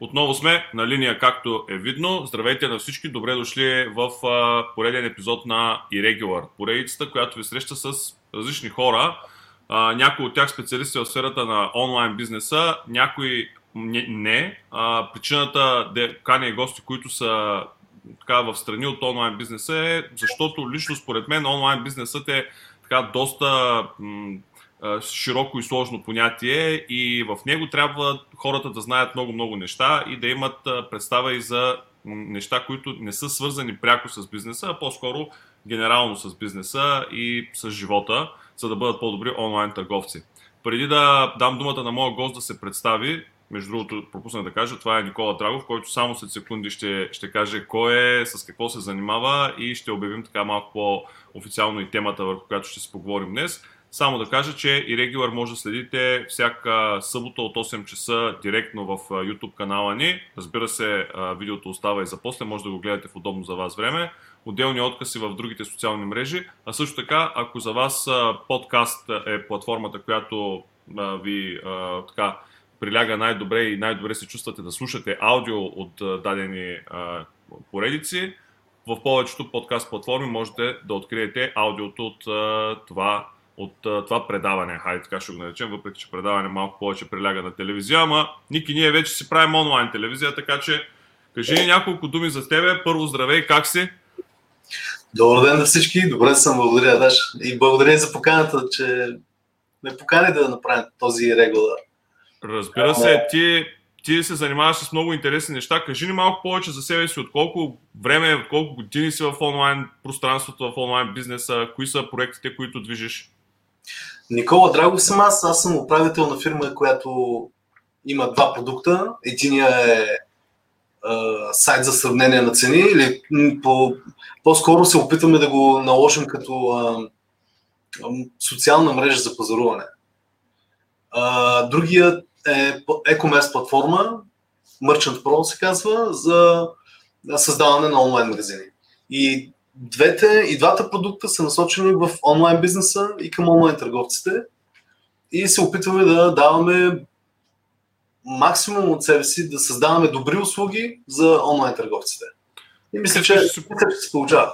отново сме на линия, както е видно. Здравейте на всички, добре дошли в пореден епизод на Irregular, поредицата, която ви среща с различни хора. Някои от тях специалисти в сферата на онлайн бизнеса, някои не. Причината да каня и гости, които са така, в страни от онлайн бизнеса е, защото лично според мен онлайн бизнесът е така доста широко и сложно понятие и в него трябва хората да знаят много-много неща и да имат представа и за неща, които не са свързани пряко с бизнеса, а по-скоро генерално с бизнеса и с живота, за да бъдат по-добри онлайн търговци. Преди да дам думата на моя гост да се представи, между другото, пропуснах да кажа, това е Никола Драгов, който само след секунди ще, ще каже кой е, с какво се занимава и ще обявим така малко по-официално и темата, върху която ще се поговорим днес. Само да кажа, че и Regular може да следите всяка събота от 8 часа директно в YouTube канала ни. Разбира се, видеото остава и за после, може да го гледате в удобно за вас време. Отделни откази в другите социални мрежи. А също така, ако за вас подкаст е платформата, която ви така, приляга най-добре и най-добре се чувствате да слушате аудио от дадени поредици, в повечето подкаст платформи можете да откриете аудиото от това от а, това предаване, хайде така ще го наречем, въпреки че предаване малко повече приляга на телевизия, ама Ники, ние вече си правим онлайн телевизия, така че кажи ни няколко думи за тебе. Първо здравей, как си? Добър ден на всички, добре съм, благодаря Даш. И благодаря за поканата, че ме покани да направим този регулар. Разбира се, ти, ти се занимаваш с много интересни неща. Кажи ни малко повече за себе си, от колко време, от колко години си в онлайн пространството, в онлайн бизнеса, кои са проектите, които движиш? Никола Драгов съм аз. Аз съм управител на фирма, която има два продукта. Единия е сайт за сравнение на цени или по, по-скоро се опитваме да го наложим като а, социална мрежа за пазаруване. А, другият е e-commerce платформа, Merchant Pro се казва, за създаване на онлайн магазини. И двете, и двата продукта са насочени в онлайн бизнеса и към онлайн търговците и се опитваме да даваме максимум от себе си, да създаваме добри услуги за онлайн търговците. И мисля, че, ще... се получава.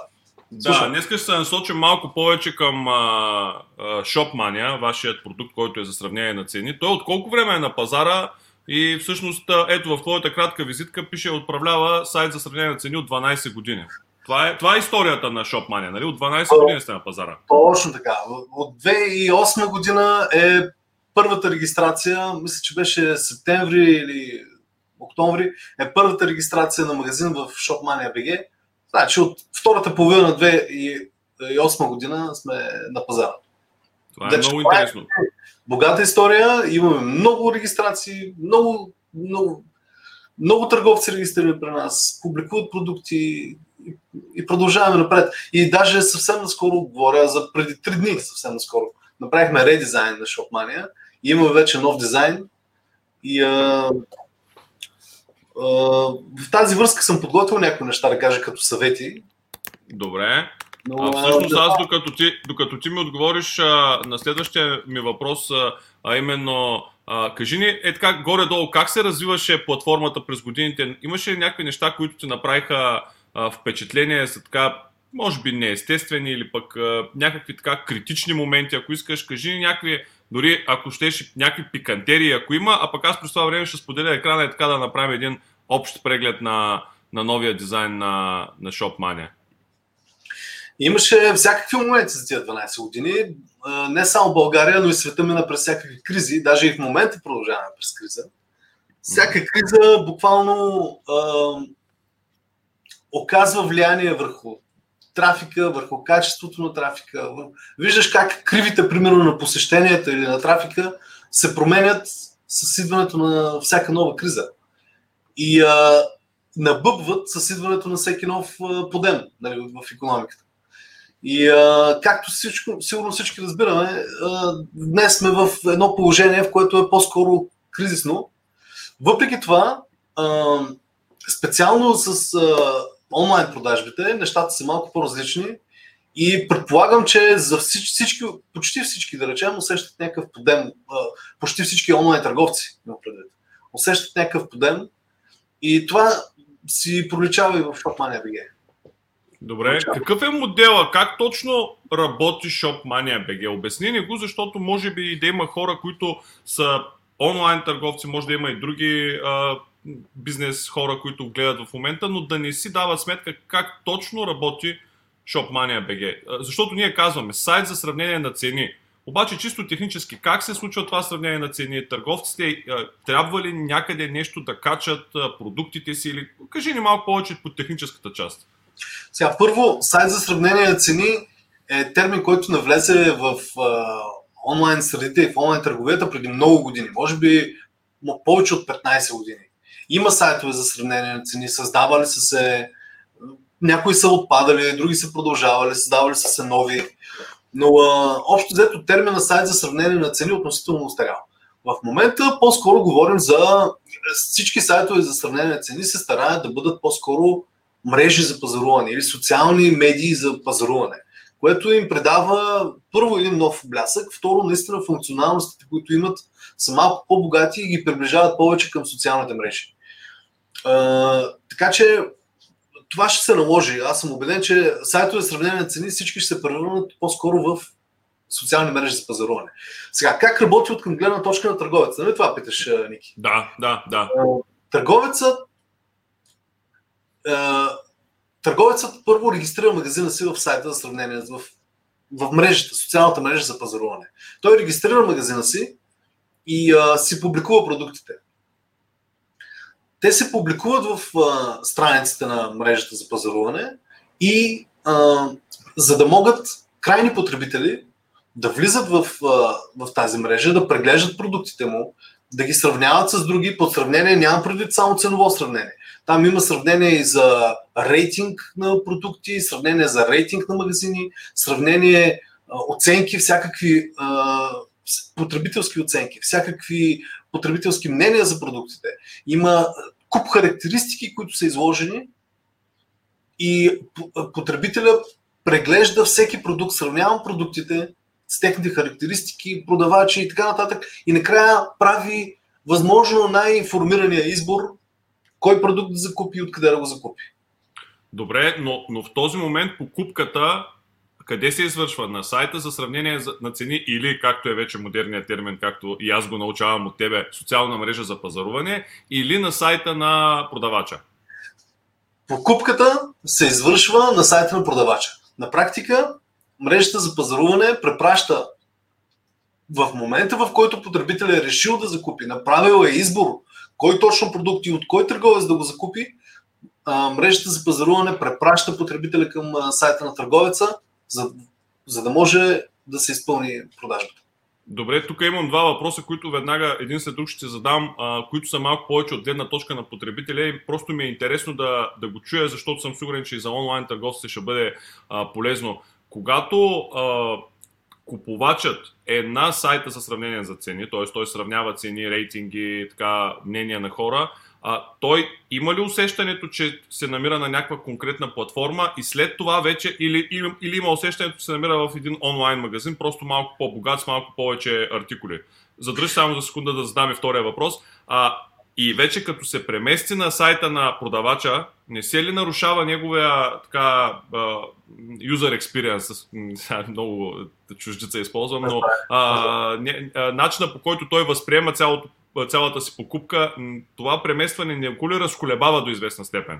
Да, днес ще се насочим малко повече към а, а, ShopMania, вашият продукт, който е за сравнение на цени. Той от колко време е на пазара и всъщност ето в твоята кратка визитка пише отправлява сайт за сравнение на цени от 12 години. Това е, това е историята на ShopMania, нали? От 12 години сте на пазара. Точно така. От 2008 година е първата регистрация, мисля, че беше септември или октомври, е първата регистрация на магазин в ShopMania BG. Значи от втората половина на 2008 година сме на пазара. Това е Дече, много интересно. Е богата история, имаме много регистрации, много, много, много търговци регистрирани при нас, публикуват продукти, и продължаваме напред. И даже съвсем наскоро говоря за преди три дни, съвсем наскоро. Направихме редизайн на Shopmania и имаме вече нов дизайн. И а, а, в тази връзка съм подготвил някои неща да кажа като съвети. Добре. Но, а, всъщност да... аз, докато ти, докато ти ми отговориш а, на следващия ми въпрос, а, а именно, а, кажи ни, е така, горе-долу, как се развиваше платформата през годините? Имаше ли някакви неща, които ти направиха а, впечатления за така, може би неестествени или пък а, някакви така критични моменти, ако искаш, кажи някакви, дори ако щеш някакви пикантерии, ако има, а пък аз през това време ще споделя екрана и така да направим един общ преглед на, на новия дизайн на, на ShopMania. Имаше всякакви моменти за тези 12 години. Не само България, но и света мина през всякакви кризи. Даже и в момента продължаваме през криза. Всяка криза буквално оказва влияние върху трафика, върху качеството на трафика. Виждаш как кривите, примерно, на посещенията или на трафика се променят с идването на всяка нова криза. И а, набъбват с идването на всеки нов подем нали, в економиката. И а, както всичко, сигурно всички разбираме, а, днес сме в едно положение, в което е по-скоро кризисно. Въпреки това, а, специално с а, онлайн продажбите, нещата са малко по-различни и предполагам, че за всички, всички почти всички, да речем, усещат някакъв подем, почти всички онлайн търговци, предвид, усещат някакъв подем И това си проличава и в Shopmania BG. Добре, какъв е модела? Как точно работи Shopmania BG? Обясни ни го, защото може би да има хора, които са онлайн търговци, може да има и други а, бизнес хора, които гледат в момента, но да не си дават сметка как точно работи Shopmania BG. Защото ние казваме сайт за сравнение на цени. Обаче чисто технически, как се случва това сравнение на цени? Търговците трябва ли някъде нещо да качат продуктите си или кажи ни малко повече по техническата част. Сега, първо, сайт за сравнение на цени е термин, който навлезе в а, онлайн средите и в онлайн търговията преди много години, може би повече от 15 години. Има сайтове за сравнение на цени, създавали са се, някои са отпадали, други са продължавали, създавали са се нови. Но а, общо взето термина сайт за сравнение на цени е относително устарял. В момента по-скоро говорим за всички сайтове за сравнение на цени се стараят да бъдат по-скоро мрежи за пазаруване или социални медии за пазаруване, което им предава първо един нов блясък, второ наистина функционалностите, които имат са малко по-богати и ги приближават повече към социалните мрежи. А, така че това ще се наложи. Аз съм убеден, че сайтове сравнение на цени всички ще се превърнат по-скоро в социални мрежи за пазаруване. Сега, как работи от към гледна точка на търговеца? Нали това питаш, Ники? Да, да, да. Търговецът търговецът първо регистрира магазина си в сайта за сравнение, в, в мрежата, социалната мрежа за пазаруване. Той регистрира магазина си и а, си публикува продуктите. Те се публикуват в а, страниците на мрежата за пазаруване и а, за да могат крайни потребители да влизат в, а, в тази мрежа, да преглеждат продуктите му, да ги сравняват с други. Под сравнение нямам предвид само ценово сравнение. Там има сравнение и за рейтинг на продукти, сравнение за рейтинг на магазини, сравнение, оценки, всякакви потребителски оценки, всякакви потребителски мнения за продуктите. Има куп характеристики, които са изложени и потребителя преглежда всеки продукт, сравнявам продуктите с техните характеристики, продавачи и така нататък и накрая прави възможно най-информирания избор кой продукт да закупи и откъде да го закупи. Добре, но, но в този момент покупката къде се извършва? На сайта за сравнение на цени или, както е вече модерният термин, както и аз го научавам от тебе, социална мрежа за пазаруване, или на сайта на продавача? Покупката се извършва на сайта на продавача. На практика, мрежата за пазаруване препраща в момента, в който потребителят е решил да закупи, направил е избор кой точно продукт и от кой търговец да го закупи, мрежата за пазаруване препраща потребителя към сайта на търговеца, за, за да може да се изпълни продажбата. Добре, тук имам два въпроса, които веднага един след друг ще задам, а, които са малко повече от гледна точка на потребителя и просто ми е интересно да, да го чуя, защото съм сигурен, че и за онлайн търговците ще бъде а, полезно. Когато а, купувачът е на сайта за сравнение за цени, т.е. той сравнява цени, рейтинги, така, мнения на хора, а, той има ли усещането, че се намира на някаква конкретна платформа и след това вече, или, или, или има усещането, че се намира в един онлайн магазин, просто малко по-богат, с малко повече артикули? Задръж само за секунда да задам и втория въпрос. А, и вече като се премести на сайта на продавача, не се ли нарушава неговия така user experience, много чуждица използвам, но а, не, а, начина по който той възприема цялото, цялата си покупка, това преместване не го ли разколебава до известна степен?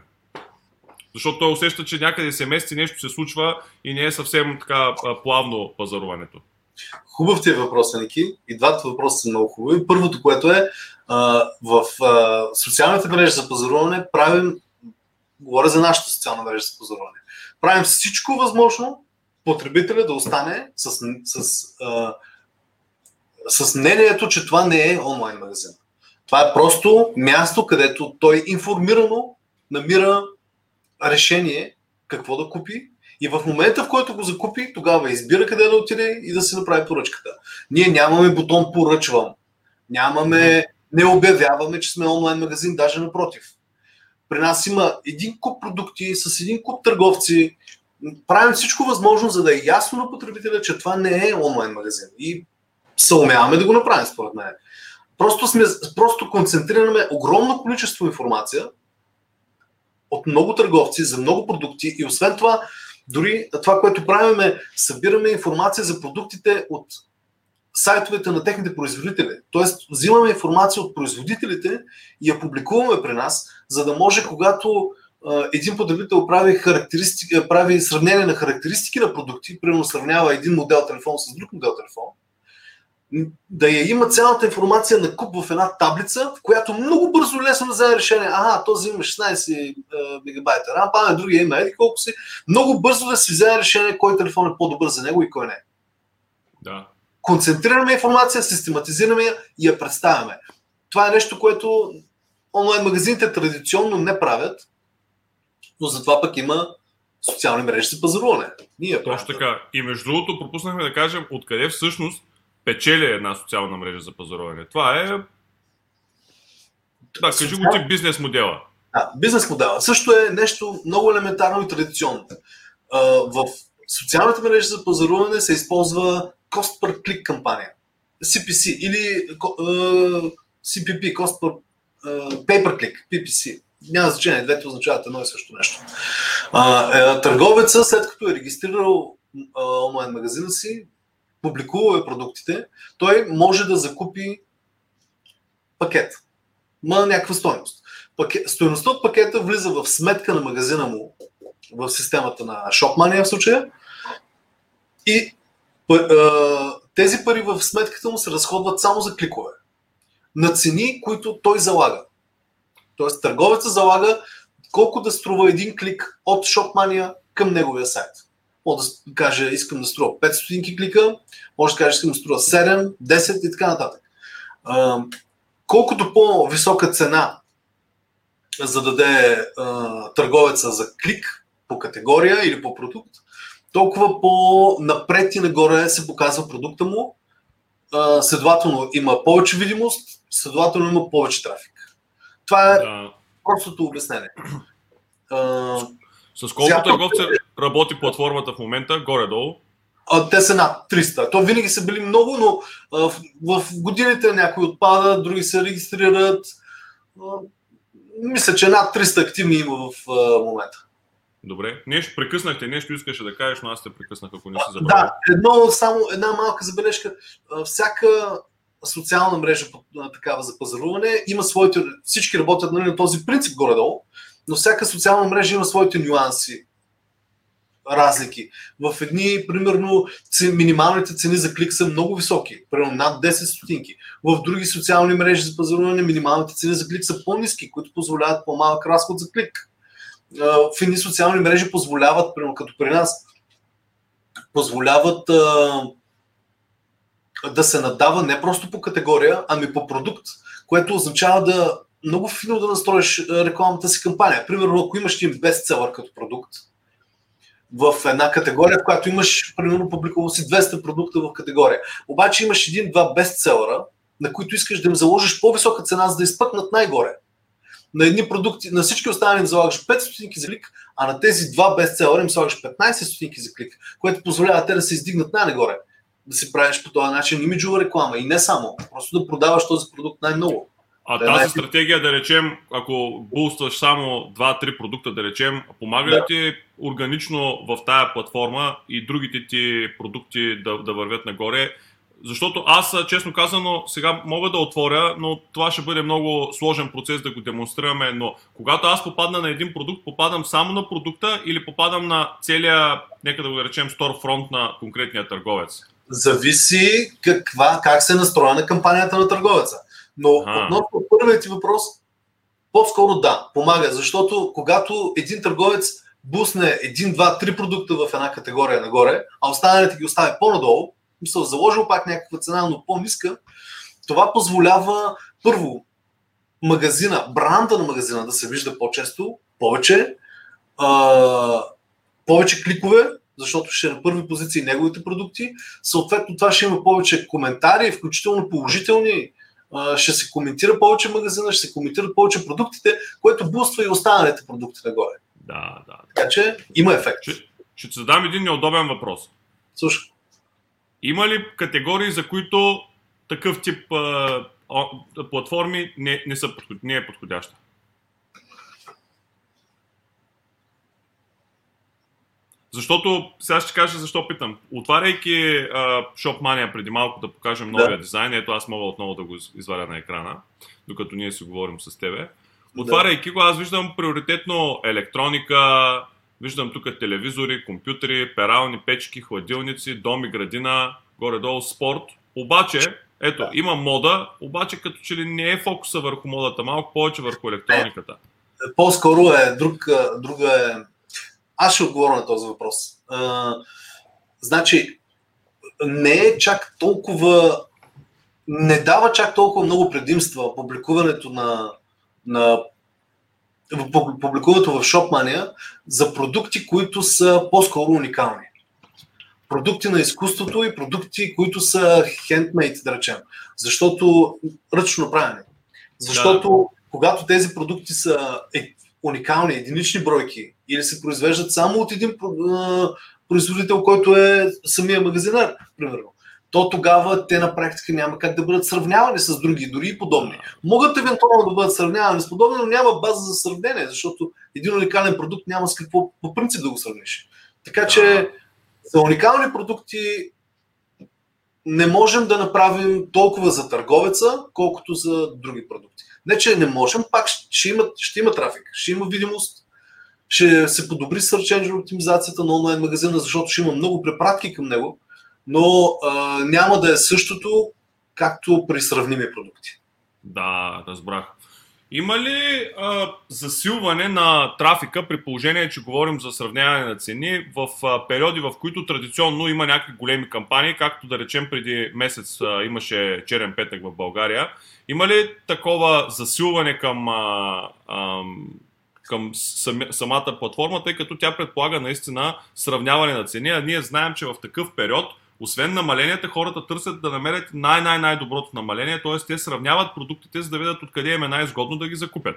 Защото той усеща, че някъде се мести, нещо се случва и не е съвсем така плавно пазаруването. Хубав ти е въпрос, Ники. И двата въпроса са много хубави. Първото, което е, в социалната мрежа за пазаруване правим, говоря за нашата социална мрежа за пазаруване, правим всичко възможно потребителя да остане с, с, а, с мнението, че това не е онлайн магазин. Това е просто място, където той информирано намира решение какво да купи и в момента, в който го закупи, тогава избира къде да отиде и да си направи поръчката. Ние нямаме бутон поръчвам. Нямаме, не обявяваме, че сме онлайн магазин, даже напротив. При нас има един куп продукти с един куп търговци. Правим всичко възможно, за да е ясно на потребителя, че това не е онлайн магазин. И се умяваме да го направим, според мен. Просто, сме, просто концентрираме огромно количество информация от много търговци за много продукти и освен това, дори това, което правим е събираме информация за продуктите от сайтовете на техните производители. Тоест, взимаме информация от производителите и я публикуваме при нас, за да може, когато един потребител прави, прави сравнение на характеристики на продукти, примерно сравнява един модел телефон с друг модел телефон, да я има цялата информация на куп в една таблица, в която много бързо лесно да вземе решение. Ага, този има 16 мегабайта RAM, а другия има еди колко си. Много бързо да си вземе решение кой телефон е по-добър за него и кой не. Да. Концентрираме информация, систематизираме я и я представяме. Това е нещо, което онлайн магазините традиционно не правят, но затова пък има социални мрежи за пазаруване. Ние Точно така. И между другото, пропуснахме да кажем откъде всъщност печели една социална мрежа за пазаруване. Това е... Да, кажи го ти бизнес модела. Да, бизнес модела. Също е нещо много елементарно и традиционно. В социалната мрежа за пазаруване се използва cost per click кампания. CPC или CPP, cost per pay per click, PPC. Няма значение, двете означават едно и също нещо. Е, търговеца, след като е регистрирал онлайн магазина си, публикува продуктите, той може да закупи пакет на някаква стоеност. Стоеността от пакета влиза в сметка на магазина му в системата на ShopMania в случая и тези пари в сметката му се разходват само за кликове. На цени, които той залага. Тоест търговецът залага колко да струва един клик от ShopMania към неговия сайт. Може да каже, искам да струва 5 стотинки клика, може да каже, искам да струва 7, 10 и така нататък. колкото по-висока цена за да даде търговеца за клик по категория или по продукт, толкова по-напред и нагоре се показва продукта му. следователно има повече видимост, следователно има повече трафик. Това е да. простото обяснение. С колко търговци работи платформата в момента, горе-долу? А, те са над 300. То винаги са били много, но а, в, в годините някои отпадат, други се регистрират. А, мисля, че над 300 активни има в а, момента. Добре. Нещо прекъснахте, нещо искаше да кажеш, но аз те прекъснах, ако не си забравя. Да, едно, само една малка забележка. Всяка социална мрежа такава за пазаруване има своите, всички работят нали, на този принцип горе-долу, но всяка социална мрежа има своите нюанси, разлики. В едни, примерно, минималните цени за клик са много високи, примерно над 10 стотинки. В други социални мрежи за пазаруване минималните цени за клик са по-низки, които позволяват по-малък разход за клик. В едни социални мрежи позволяват, примерно като при нас, позволяват да се надава не просто по категория, ами по продукт, което означава да много фино да настроиш рекламната си кампания. Примерно, ако имаш един бестселър като продукт, в една категория, в която имаш, примерно, публикувал си 200 продукта в категория. Обаче имаш един-два бестселъра, на които искаш да им заложиш по-висока цена, за да изпъкнат най-горе. На едни продукти, на всички останали им залагаш 5 стотинки за клик, а на тези два бестселъра им слагаш 15 стотинки за клик, което позволява те да се издигнат най-нагоре. Да си правиш по този начин имиджова реклама и не само, просто да продаваш този продукт най-много. А да, тази стратегия, да речем, ако булстваш само 2-3 продукта, да речем, помага ли да. ти органично в тая платформа и другите ти продукти да, да вървят нагоре? Защото аз, честно казано, сега мога да отворя, но това ще бъде много сложен процес да го демонстрираме. Но когато аз попадна на един продукт, попадам само на продукта или попадам на целия, нека да го речем, сторфронт на конкретния търговец? Зависи каква, как се настроя на кампанията на търговеца. Но относно първият ти въпрос, по-скоро да, помага, защото когато един търговец бусне един, два, три продукта в една категория нагоре, а останалите ги остави по-надолу, мисъл, заложил пак някаква цена, но по-ниска, това позволява първо магазина, бранда на магазина да се вижда по-често, повече, а, повече кликове, защото ще е на първи позиции неговите продукти. Съответно, това ще има повече коментари, включително положителни ще се коментира повече магазина, ще се коментират повече продуктите, което буства и останалите продукти нагоре. Да, да. Така че има ефект. Ще, ще ти задам един неудобен въпрос. Слушай. Има ли категории, за които такъв тип а, а, платформи не, не, са, не е подходяща? Защото, сега ще кажа защо питам. Отваряйки uh, ShopMania преди малко да покажем новия да. дизайн, ето аз мога отново да го изваря на екрана, докато ние си говорим с тебе. Отваряйки да. го, аз виждам приоритетно електроника, виждам тук телевизори, компютри, перални, печки, хладилници, дом и градина, горе-долу спорт. Обаче, ето, да. има мода, обаче като че ли не е фокуса върху модата, малко повече върху електрониката. Е, по-скоро е друг, друга е... Аз ще отговоря на този въпрос. А, значи, не е чак толкова не дава чак толкова много предимства публикуването на, на публикуването в Shopmania за продукти, които са по-скоро уникални. Продукти на изкуството и продукти, които са хендмейт, да речем. Защото ръчно правени. Защото да. когато тези продукти са е, уникални, единични бройки или се произвеждат само от един производител, който е самия магазинар, примерно, то тогава те на практика няма как да бъдат сравнявани с други, дори и подобни. Могат евентуално да бъдат сравнявани с подобни, но няма база за сравнение, защото един уникален продукт няма с какво по принцип да го сравниш. Така че за уникални продукти не можем да направим толкова за търговеца, колкото за други продукти. Не, че не можем, пак ще има, ще има трафик, ще има видимост, ще се подобри Search Engine оптимизацията на онлайн магазина, защото ще има много препратки към него, но а, няма да е същото, както при сравними продукти. Да, разбрах. Има ли а, засилване на трафика при положение, че говорим за сравняване на цени в а, периоди, в които традиционно има някакви големи кампании, както да речем преди месец а, имаше черен петък в България? Има ли такова засилване към, а, а, към самата платформа, тъй като тя предполага наистина сравняване на цени, а ние знаем, че в такъв период освен намаленията, хората търсят да намерят най-най-най-доброто намаление, т.е. те сравняват продуктите, за да видят откъде им е най-изгодно да ги закупят.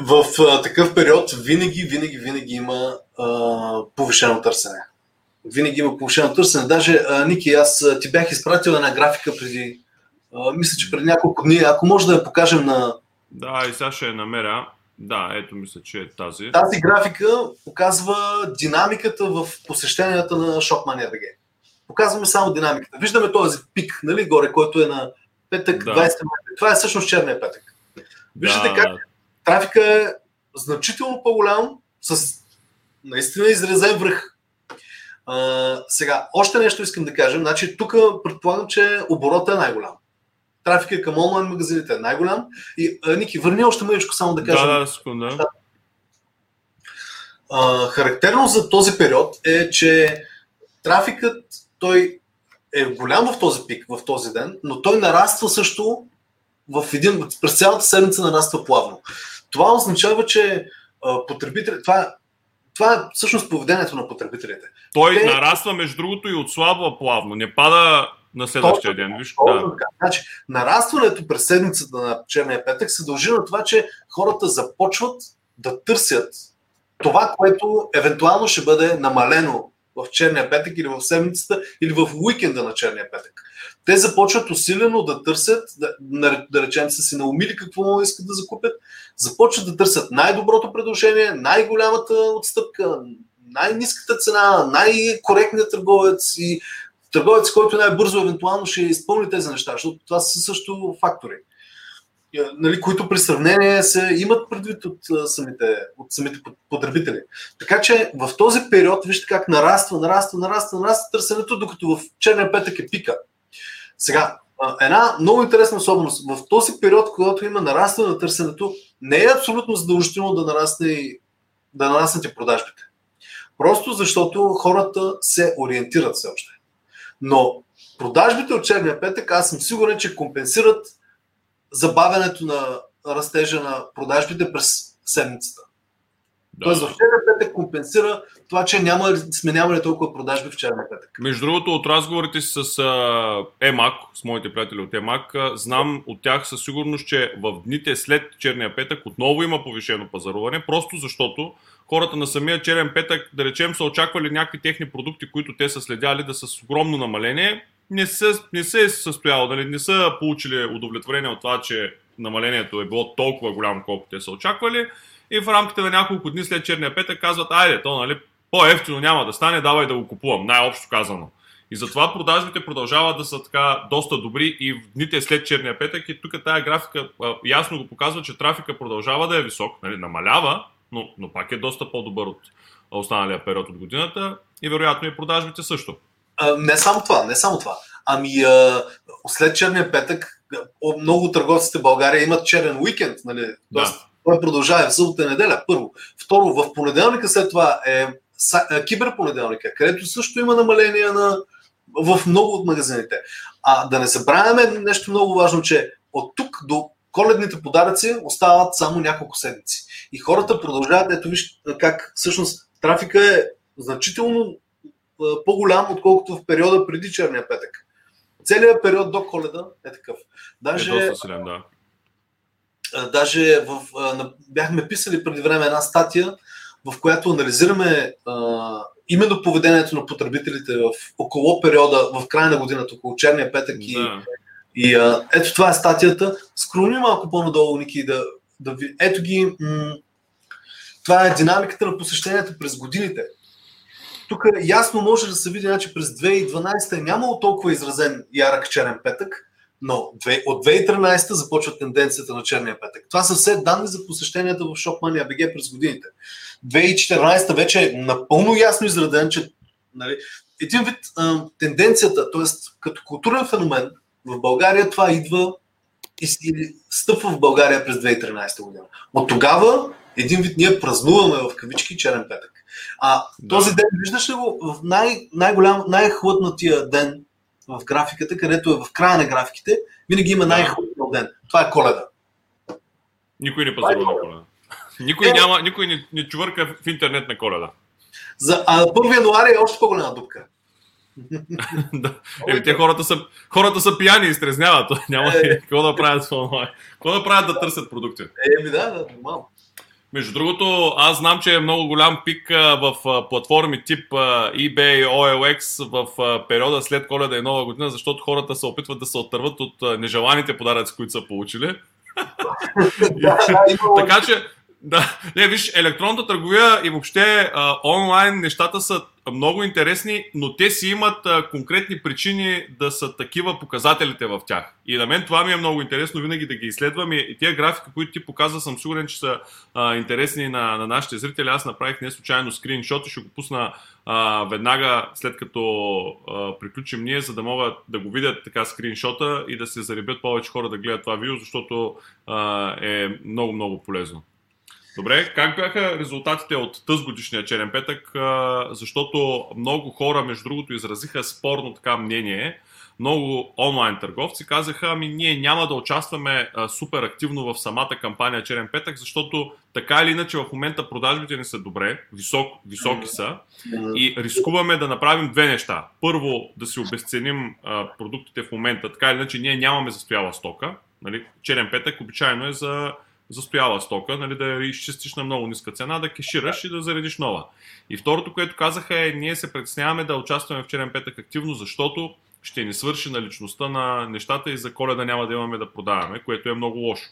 В, в а, такъв период винаги, винаги, винаги има а, повишено търсене. Винаги има повишено търсене. Даже, а, Ники, аз ти бях изпратил една графика преди, а, мисля, че преди няколко дни. Ако може да я покажем на... Да, и сега ще я намеря. Да, ето мисля, че е тази. Тази графика показва динамиката в посещенията на ShopMania.bg. Показваме само динамиката. Виждаме този пик, нали, горе, който е на петък, да. 20 май. Това е всъщност черния петък. Виждате да. как трафика е значително по-голям, с наистина изрезен връх. А, сега, още нещо искам да кажа. Значи, тук предполагам, че оборота е най-голям трафика към онлайн магазините е най-голям. И, а, Ники, върни още мъничко само да кажа. Да, да, секунда. А, характерно за този период е, че трафикът той е голям в този пик, в този ден, но той нараства също в един, през цялата седмица нараства плавно. Това означава, че потребители, това, това е всъщност поведението на потребителите. Той Те... нараства, между другото, и отслабва плавно. Не пада на следващия ден. Виж, точно да. Значи, нарастването през седмицата на черния петък се дължи на това, че хората започват да търсят това, което евентуално ще бъде намалено в черния петък или в седмицата или в уикенда на черния петък. Те започват усилено да търсят, да, да речем са си наумили какво искат да закупят, започват да търсят най-доброто предложение, най-голямата отстъпка, най-низката цена, най-коректният търговец и търговец, който най-бързо евентуално ще изпълни тези неща, защото това са също фактори, е, нали, които при сравнение се имат предвид от самите, от самите потребители. Така че в този период вижте как нараства, нараства, нараства, нараства търсенето, докато в черния петък е пика. Сега, една много интересна особеност. В този период, когато има нарастване на търсенето, не е абсолютно задължително да нарасне да нараснат продажбите. Просто защото хората се ориентират все още. Но продажбите от черния петък, аз съм сигурен, че компенсират забавянето на растежа на продажбите през седмицата. Да. Тоест в черния петък компенсира това, че няма, сме нямали толкова продажби в черния петък. Между другото, от разговорите си с EMAC, с моите приятели от EMAC, знам от тях със сигурност, че в дните след черния петък отново има повишено пазаруване, просто защото хората на самия черен петък, да речем, са очаквали някакви техни продукти, които те са следяли да са с огромно намаление, не, са, не се е състояло, дали не са получили удовлетворение от това, че намалението е било толкова голямо, колкото те са очаквали и в рамките на няколко дни след черния петък казват, айде, то нали, по-ефтино няма да стане, давай да го купувам, най-общо казано. И затова продажбите продължават да са така доста добри и в дните след черния петък. И тук тая графика а, ясно го показва, че трафика продължава да е висок, нали, намалява, но, но пак е доста по-добър от останалия период от годината и вероятно и продажбите също. А, не само това, не само това. Ами а, след черния петък много търговците в България имат черен уикенд, нали? Тоест, да. Той продължава в събота и неделя, първо. Второ, в понеделника след това е киберпонеделника, където също има намаление на, в много от магазините. А да не забравяме нещо много важно, че от тук до коледните подаръци остават само няколко седмици. И хората продължават, ето виж как всъщност трафика е значително по-голям, отколкото в периода преди черния петък. Целият период до коледа е такъв. Даже, е доста силен, да. Даже в, бяхме писали преди време една статия, в която анализираме именно поведението на потребителите в около периода, в края на годината, около черния петък и, да. и а, ето това е статията. Скрони малко по-надолу, Ники, да, да ви... Ето ги... М- това е динамиката на посещението през годините. Тук ясно може да се види, че значи, през 2012 е нямало толкова изразен ярък черен петък, но от 2013 започва тенденцията на черния петък. Това са все данни за посещенията в Shopmania BG през годините. 2014 вече е напълно ясно изреден, че нали, един вид а, тенденцията, т.е. като културен феномен в България това идва и, и стъпва в България през 2013 година. От тогава един вид ние празнуваме в кавички черен петък. А да. този ден, виждаш ли го в най- най-голям, най-хлътнатия ден в графиката, където е в края на графиките, винаги има най-хлътнат ден. Това е коледа. Никой не пазарува на коледа. Никой, е, няма, никой не, не чувърка в интернет на коледа. За, а 1 януари е още по-голяма дупка. да. Еми, те хората са, хората са пияни и стрезняват. Няма е, какво да правят онлайн. Какво да правят да търсят продукти. Еми да, да, нормално. Между другото, аз знам, че е много голям пик в платформи тип eBay, OLX в периода след коледа и нова година, защото хората се опитват да се отърват от нежеланите подаръци, които са получили. така че да, не, виж, електронната търговия и въобще онлайн нещата са много интересни, но те си имат а, конкретни причини да са такива показателите в тях. И на мен това ми е много интересно винаги да ги изследвам и, и тия графики, които ти показва, съм сигурен, че са а, интересни на, на нашите зрители. Аз направих не случайно скриншот и ще го пусна а, веднага след като а, приключим ние, за да могат да го видят така скриншота и да се заребят повече хора да гледат това видео, защото а, е много-много полезно. Добре, как бяха резултатите от тъз годишния черен петък? Защото много хора, между другото, изразиха спорно така мнение. Много онлайн търговци казаха, ами ние няма да участваме супер активно в самата кампания Черен петък, защото така или иначе в момента продажбите ни са добре, висок, високи са и рискуваме да направим две неща. Първо, да си обесценим продуктите в момента, така или иначе ние нямаме застояла стока. Нали? Черен петък обичайно е за застояла стока, нали, да я изчистиш на много ниска цена, да кешираш и да заредиш нова. И второто, което казаха е, ние се притесняваме да участваме в черен петък активно, защото ще ни свърши на личността на нещата и за коледа няма да имаме да продаваме, което е много лошо.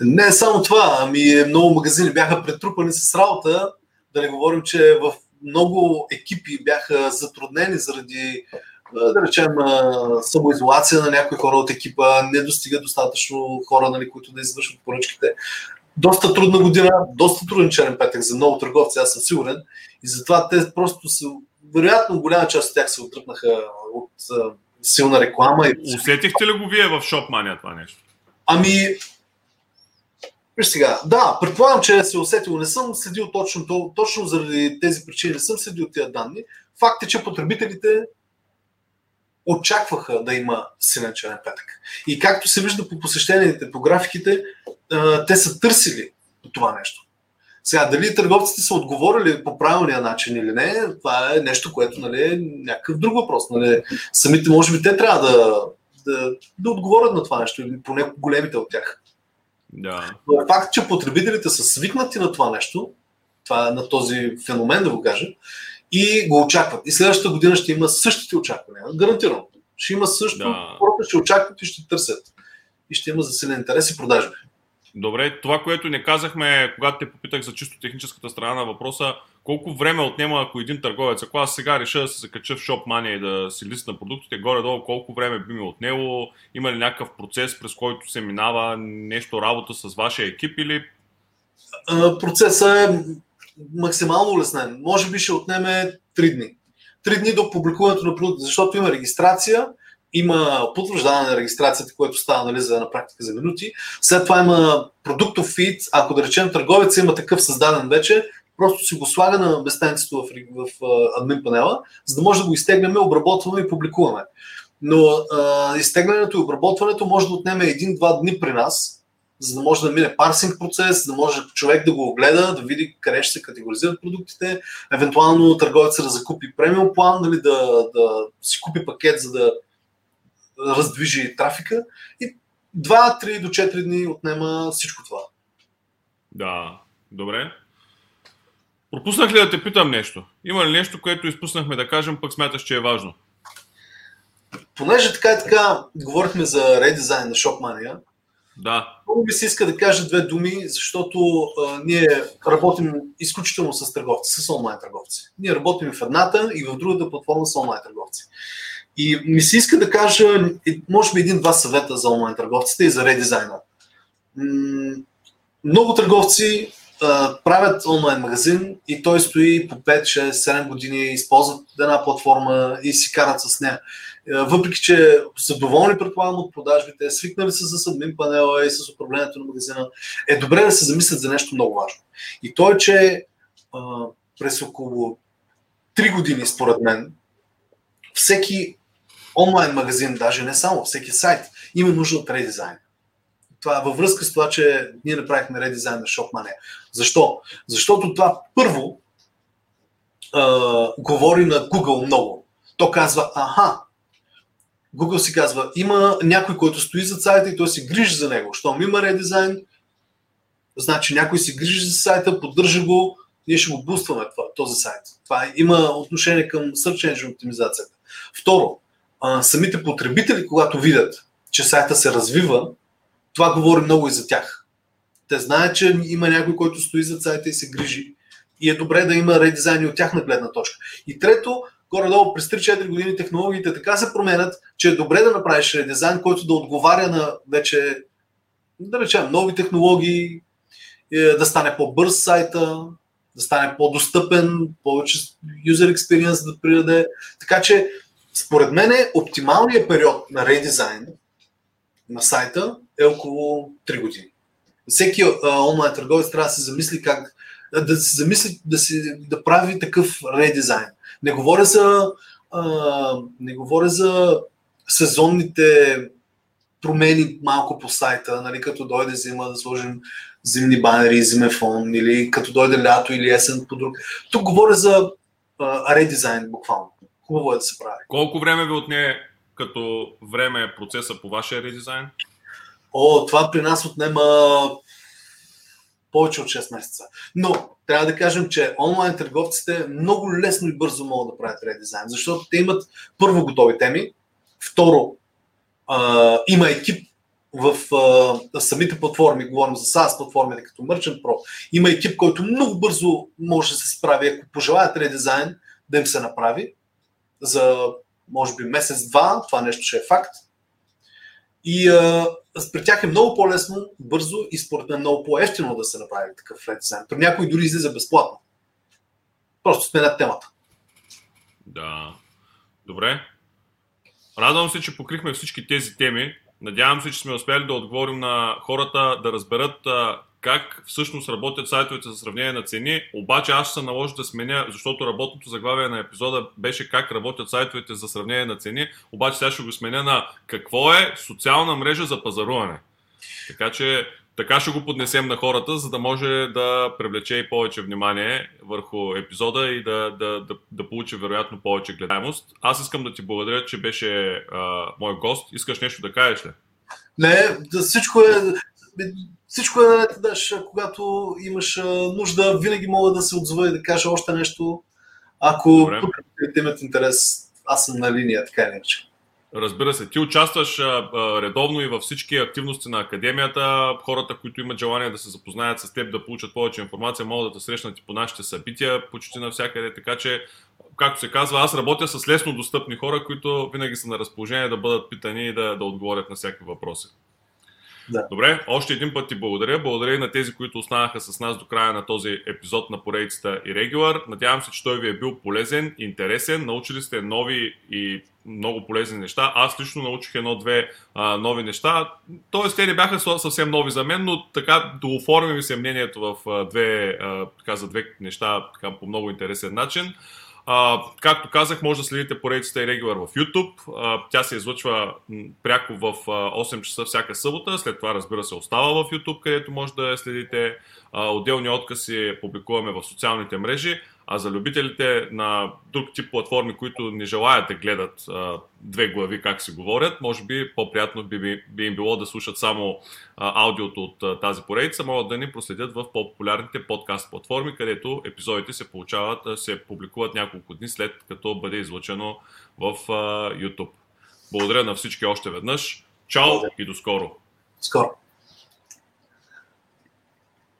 Не само това, ами много магазини бяха претрупани с работа, да не говорим, че в много екипи бяха затруднени заради да речем, самоизолация на някои хора от екипа, не достига достатъчно хора, нали, които да извършват поръчките. Доста трудна година, доста труден черен петък за много търговци, аз съм сигурен. И затова те просто са, вероятно голяма част от тях се отдръпнаха от силна реклама. И... Усетихте ли го вие в Shopmania това нещо? Ами, Виж сега, да, предполагам, че се усетил. Не съм следил точно, точно заради тези причини, не съм следил тези данни. Факт е, че потребителите очакваха да има силен черен петък. И както се вижда по посещенията, по графиките, те са търсили това нещо. Сега, дали търговците са отговорили по правилния начин или не, това е нещо, което нали, е някакъв друг въпрос. Нали. Самите, може би, те трябва да, да, да отговорят на това нещо, или поне големите от тях. Да. Но факт, че потребителите са свикнати на това нещо, това, на този феномен, да го кажа, и го очакват. И следващата година ще има същите очаквания. Гарантирано. Ще има също. Да. Хората ще очакват и ще търсят. И ще има засилен интерес и продажби. Добре, това, което не казахме, когато те попитах за чисто техническата страна на въпроса, колко време отнема, ако един търговец, ако аз сега реша да се закача в ShopMoney и да си лист продуктите, горе-долу колко време би ми отнело, има ли някакъв процес, през който се минава нещо работа с вашия екип или... Процесът е максимално улеснен. Може би ще отнеме 3 дни. 3 дни до публикуването на продукта, защото има регистрация, има потвърждаване на регистрацията, което става нали, за, на практика за минути. След това има продуктов фид, ако да речем търговец има такъв създаден вече, просто си го слага на местенцето в, в, в админ панела, за да може да го изтегляме, обработваме и публикуваме. Но а, изтеглянето и обработването може да отнеме един-два дни при нас, за да може да мине парсинг процес, за да може човек да го огледа, да види къде ще се категоризират продуктите, евентуално търговецът да закупи премиум план, нали, да, да си купи пакет, за да раздвижи трафика. И 2-3 до 4 дни отнема всичко това. Да, добре. Пропуснах ли да те питам нещо? Има ли нещо, което изпуснахме да кажем, пък смяташ, че е важно? Понеже така и така говорихме за редизайн на ShopMania, да. Много ми се иска да кажа две думи, защото а, ние работим изключително с търговци, с онлайн търговци. Ние работим в едната и в другата платформа с онлайн търговци. И ми се иска да кажа, може би един-два съвета за онлайн търговците и за редизайна. Много търговци а, правят онлайн магазин и той стои по 5, 6, 7 години, използват една платформа и си карат с нея. Въпреки, че са доволни, предполагам, от продажбите, свикнали са с админ панела и с управлението на магазина, е добре да се замислят за нещо много важно. И то е, че а, през около 3 години, според мен, всеки онлайн магазин, даже не само, всеки сайт, има нужда от редизайн. Това е във връзка с това, че ние направихме редизайн на ShopMania. Защо? Защото това първо а, говори на Google много. То казва, аха, Google си казва, има някой, който стои зад сайта и той се грижи за него. Щом има редизайн, значи някой се грижи за сайта, поддържа го, ние ще го бустваме това, този сайт. Това има отношение към Search Engine оптимизацията. Второ, а, самите потребители, когато видят, че сайта се развива, това говори много и за тях. Те знаят, че има някой, който стои зад сайта и се грижи. И е добре да има редизайни от тяхна гледна точка. И трето, горе-долу през 3-4 години технологиите така се променят, че е добре да направиш редизайн, който да отговаря на вече, да речем, нови технологии, е, да стане по-бърз сайта, да стане по-достъпен, повече user experience да придаде. Така че, според мен, оптималният период на редизайн на сайта е около 3 години. Всеки онлайн търговец трябва да се замисли как да се замисли да, си, да прави такъв редизайн. Не говоря за, а, не говоря за сезонните промени малко по сайта, нали, като дойде зима да сложим зимни банери, зимен фон, или като дойде лято или есен по друг. Тук говоря за а, редизайн буквално. Хубаво е да се прави. Колко време ви отне като време е процеса по вашия редизайн? О, това при нас отнема повече от 6 месеца. Но трябва да кажем, че онлайн търговците много лесно и бързо могат да правят редизайн, защото те имат първо готови теми, второ а, има екип в а, самите платформи, говорим за SaaS платформите като Merchant Pro, има екип, който много бързо може да се справи, ако пожелаят редизайн, да им се направи за може би месец-два, това нещо ще е факт. И а, при тях е много по-лесно, бързо и според мен много по-ефтино да се направи такъв редизайн. При някои дори излиза безплатно. Просто сменят темата. Да. Добре. Радвам се, че покрихме всички тези теми. Надявам се, че сме успели да отговорим на хората да разберат как всъщност работят сайтовете за сравнение на цени, обаче аз ще се наложи да сменя, защото работното заглавие на епизода беше как работят сайтовете за сравнение на цени, обаче сега ще го сменя на какво е социална мрежа за пазаруване. Така че така ще го поднесем на хората, за да може да привлече и повече внимание върху епизода и да, да, да, да получи вероятно повече гледаемост. Аз искам да ти благодаря, че беше а, мой гост. Искаш нещо да кажеш ли? Не, да всичко е всичко е наред, даш, когато имаш нужда, винаги мога да се отзова и да кажа още нещо. Ако тук имат интерес, аз съм на линия, така иначе. Разбира се, ти участваш редовно и във всички активности на академията. Хората, които имат желание да се запознаят с теб, да получат повече информация, могат да те срещнат и по нашите събития, почти навсякъде. Така че, както се казва, аз работя с лесно достъпни хора, които винаги са на разположение да бъдат питани и да, да отговорят на всякакви въпроси. Да. Добре, още един път ти благодаря. Благодаря и на тези, които останаха с нас до края на този епизод на поредицата и. Надявам се, че той ви е бил полезен, интересен. Научили сте нови и много полезни неща. Аз лично научих едно-две нови неща. Тоест, те не бяха съвсем нови за мен, но така да оформим се мнението в а, две, а, така, за две неща така, по много интересен начин. Както казах, може да следите поредицата и регулар в YouTube. А, тя се излъчва пряко в 8 часа всяка събота. След това, разбира се, остава в YouTube, където може да следите. А, отделни откази публикуваме в социалните мрежи. А за любителите на друг тип платформи, които не желаят да гледат а, две глави как се говорят, може би по-приятно би, би им било да слушат само а, аудиото от а, тази поредица, могат да ни проследят в по-популярните подкаст платформи, където епизодите се получават, а, се публикуват няколко дни след като бъде излъчено в а, YouTube. Благодаря на всички още веднъж. Чао и до скоро! Скоро!